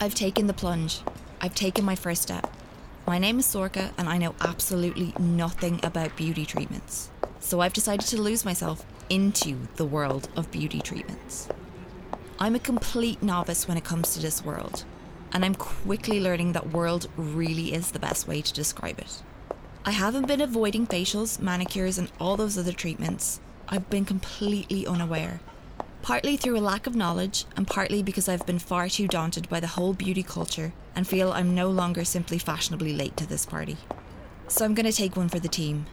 I've taken the plunge. I've taken my first step. My name is Sorka, and I know absolutely nothing about beauty treatments. So I've decided to lose myself into the world of beauty treatments. I'm a complete novice when it comes to this world, and I'm quickly learning that world really is the best way to describe it. I haven't been avoiding facials, manicures, and all those other treatments. I've been completely unaware. Partly through a lack of knowledge, and partly because I've been far too daunted by the whole beauty culture and feel I'm no longer simply fashionably late to this party. So I'm going to take one for the team.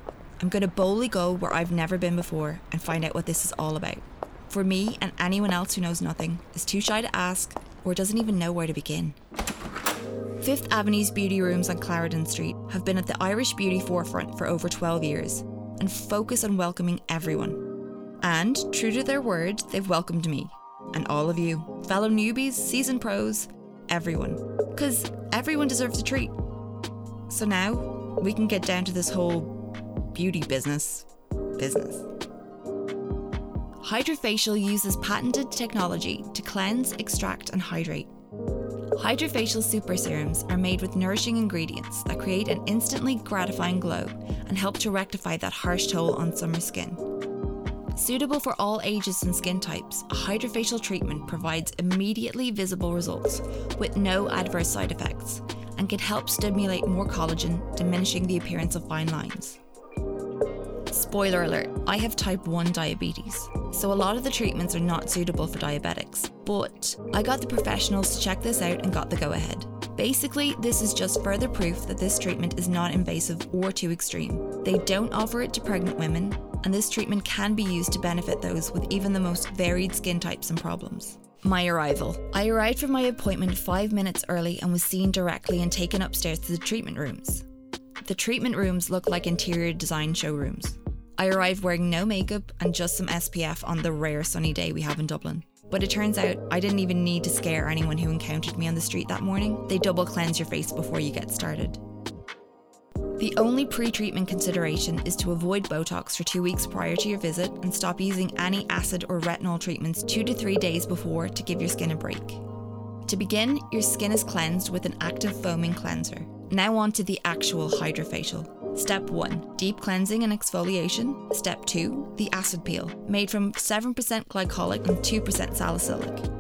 I'm going to boldly go where I've never been before and find out what this is all about. For me and anyone else who knows nothing, is too shy to ask or doesn't even know where to begin. Fifth Avenue's beauty rooms on Clarendon Street have been at the Irish beauty forefront for over 12 years and focus on welcoming everyone. And, true to their word, they've welcomed me and all of you, fellow newbies, seasoned pros, everyone. Because everyone deserves a treat. So now we can get down to this whole beauty business business. HydraFacial uses patented technology to cleanse, extract, and hydrate. HydraFacial super serums are made with nourishing ingredients that create an instantly gratifying glow and help to rectify that harsh toll on summer skin. Suitable for all ages and skin types, a HydraFacial treatment provides immediately visible results with no adverse side effects and can help stimulate more collagen, diminishing the appearance of fine lines. Spoiler alert, I have type 1 diabetes, so a lot of the treatments are not suitable for diabetics. But I got the professionals to check this out and got the go ahead. Basically, this is just further proof that this treatment is not invasive or too extreme. They don't offer it to pregnant women, and this treatment can be used to benefit those with even the most varied skin types and problems. My arrival. I arrived for my appointment five minutes early and was seen directly and taken upstairs to the treatment rooms. The treatment rooms look like interior design showrooms. I arrived wearing no makeup and just some SPF on the rare sunny day we have in Dublin. But it turns out I didn't even need to scare anyone who encountered me on the street that morning. They double cleanse your face before you get started. The only pre treatment consideration is to avoid Botox for two weeks prior to your visit and stop using any acid or retinol treatments two to three days before to give your skin a break. To begin, your skin is cleansed with an active foaming cleanser. Now, on to the actual HydraFacial. Step 1 Deep cleansing and exfoliation. Step 2 The acid peel, made from 7% glycolic and 2% salicylic.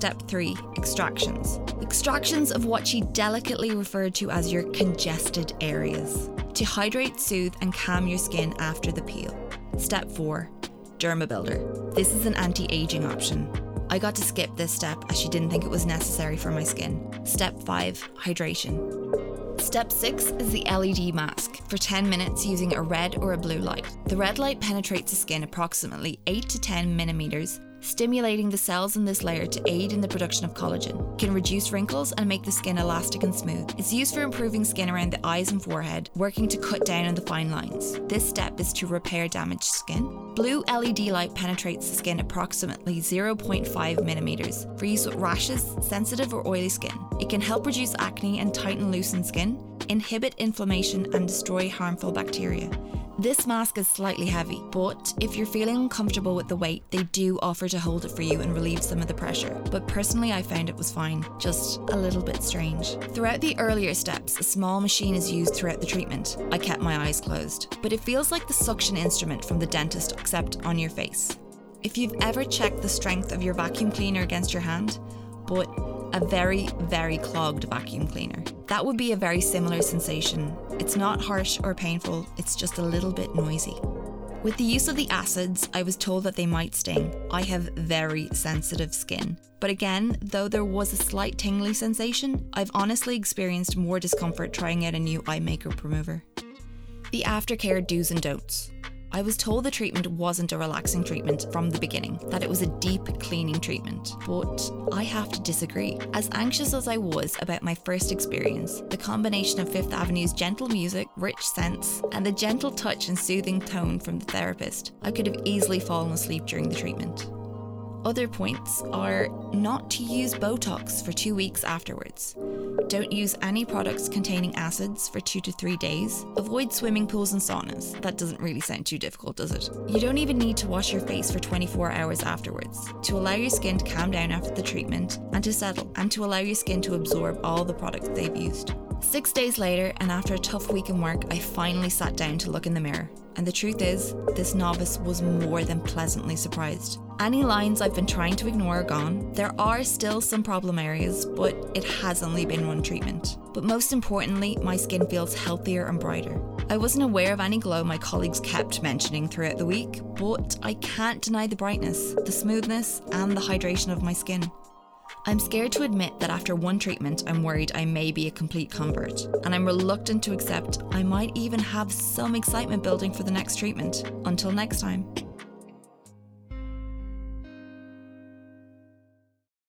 Step 3 Extractions. Extractions of what she delicately referred to as your congested areas to hydrate, soothe, and calm your skin after the peel. Step 4 Dermabuilder. This is an anti aging option. I got to skip this step as she didn't think it was necessary for my skin. Step 5 Hydration. Step 6 is the LED mask for 10 minutes using a red or a blue light. The red light penetrates the skin approximately 8 to 10 millimeters stimulating the cells in this layer to aid in the production of collagen. Can reduce wrinkles and make the skin elastic and smooth. It's used for improving skin around the eyes and forehead, working to cut down on the fine lines. This step is to repair damaged skin. Blue LED light penetrates the skin approximately 0.5 millimeters for use with rashes, sensitive or oily skin. It can help reduce acne and tighten loosened skin, inhibit inflammation, and destroy harmful bacteria. This mask is slightly heavy, but if you're feeling uncomfortable with the weight, they do offer to hold it for you and relieve some of the pressure. But personally, I found it was fine, just a little bit strange. Throughout the earlier steps, a small machine is used throughout the treatment. I kept my eyes closed, but it feels like the suction instrument from the dentist, except on your face. If you've ever checked the strength of your vacuum cleaner against your hand, but a very, very clogged vacuum cleaner. That would be a very similar sensation. It's not harsh or painful, it's just a little bit noisy. With the use of the acids, I was told that they might sting. I have very sensitive skin. But again, though there was a slight tingly sensation, I've honestly experienced more discomfort trying out a new eye makeup remover. The aftercare do's and don'ts. I was told the treatment wasn't a relaxing treatment from the beginning, that it was a deep cleaning treatment. But I have to disagree. As anxious as I was about my first experience, the combination of Fifth Avenue's gentle music, rich scents, and the gentle touch and soothing tone from the therapist, I could have easily fallen asleep during the treatment. Other points are not to use Botox for two weeks afterwards. Don't use any products containing acids for two to three days. Avoid swimming pools and saunas. That doesn't really sound too difficult, does it? You don't even need to wash your face for 24 hours afterwards. To allow your skin to calm down after the treatment and to settle and to allow your skin to absorb all the products they've used. Six days later, and after a tough week in work, I finally sat down to look in the mirror. And the truth is, this novice was more than pleasantly surprised. Any lines I've been trying to ignore are gone. There are still some problem areas, but it has only been one treatment. But most importantly, my skin feels healthier and brighter. I wasn't aware of any glow my colleagues kept mentioning throughout the week, but I can't deny the brightness, the smoothness, and the hydration of my skin. I'm scared to admit that after one treatment, I'm worried I may be a complete convert, and I'm reluctant to accept I might even have some excitement building for the next treatment. Until next time.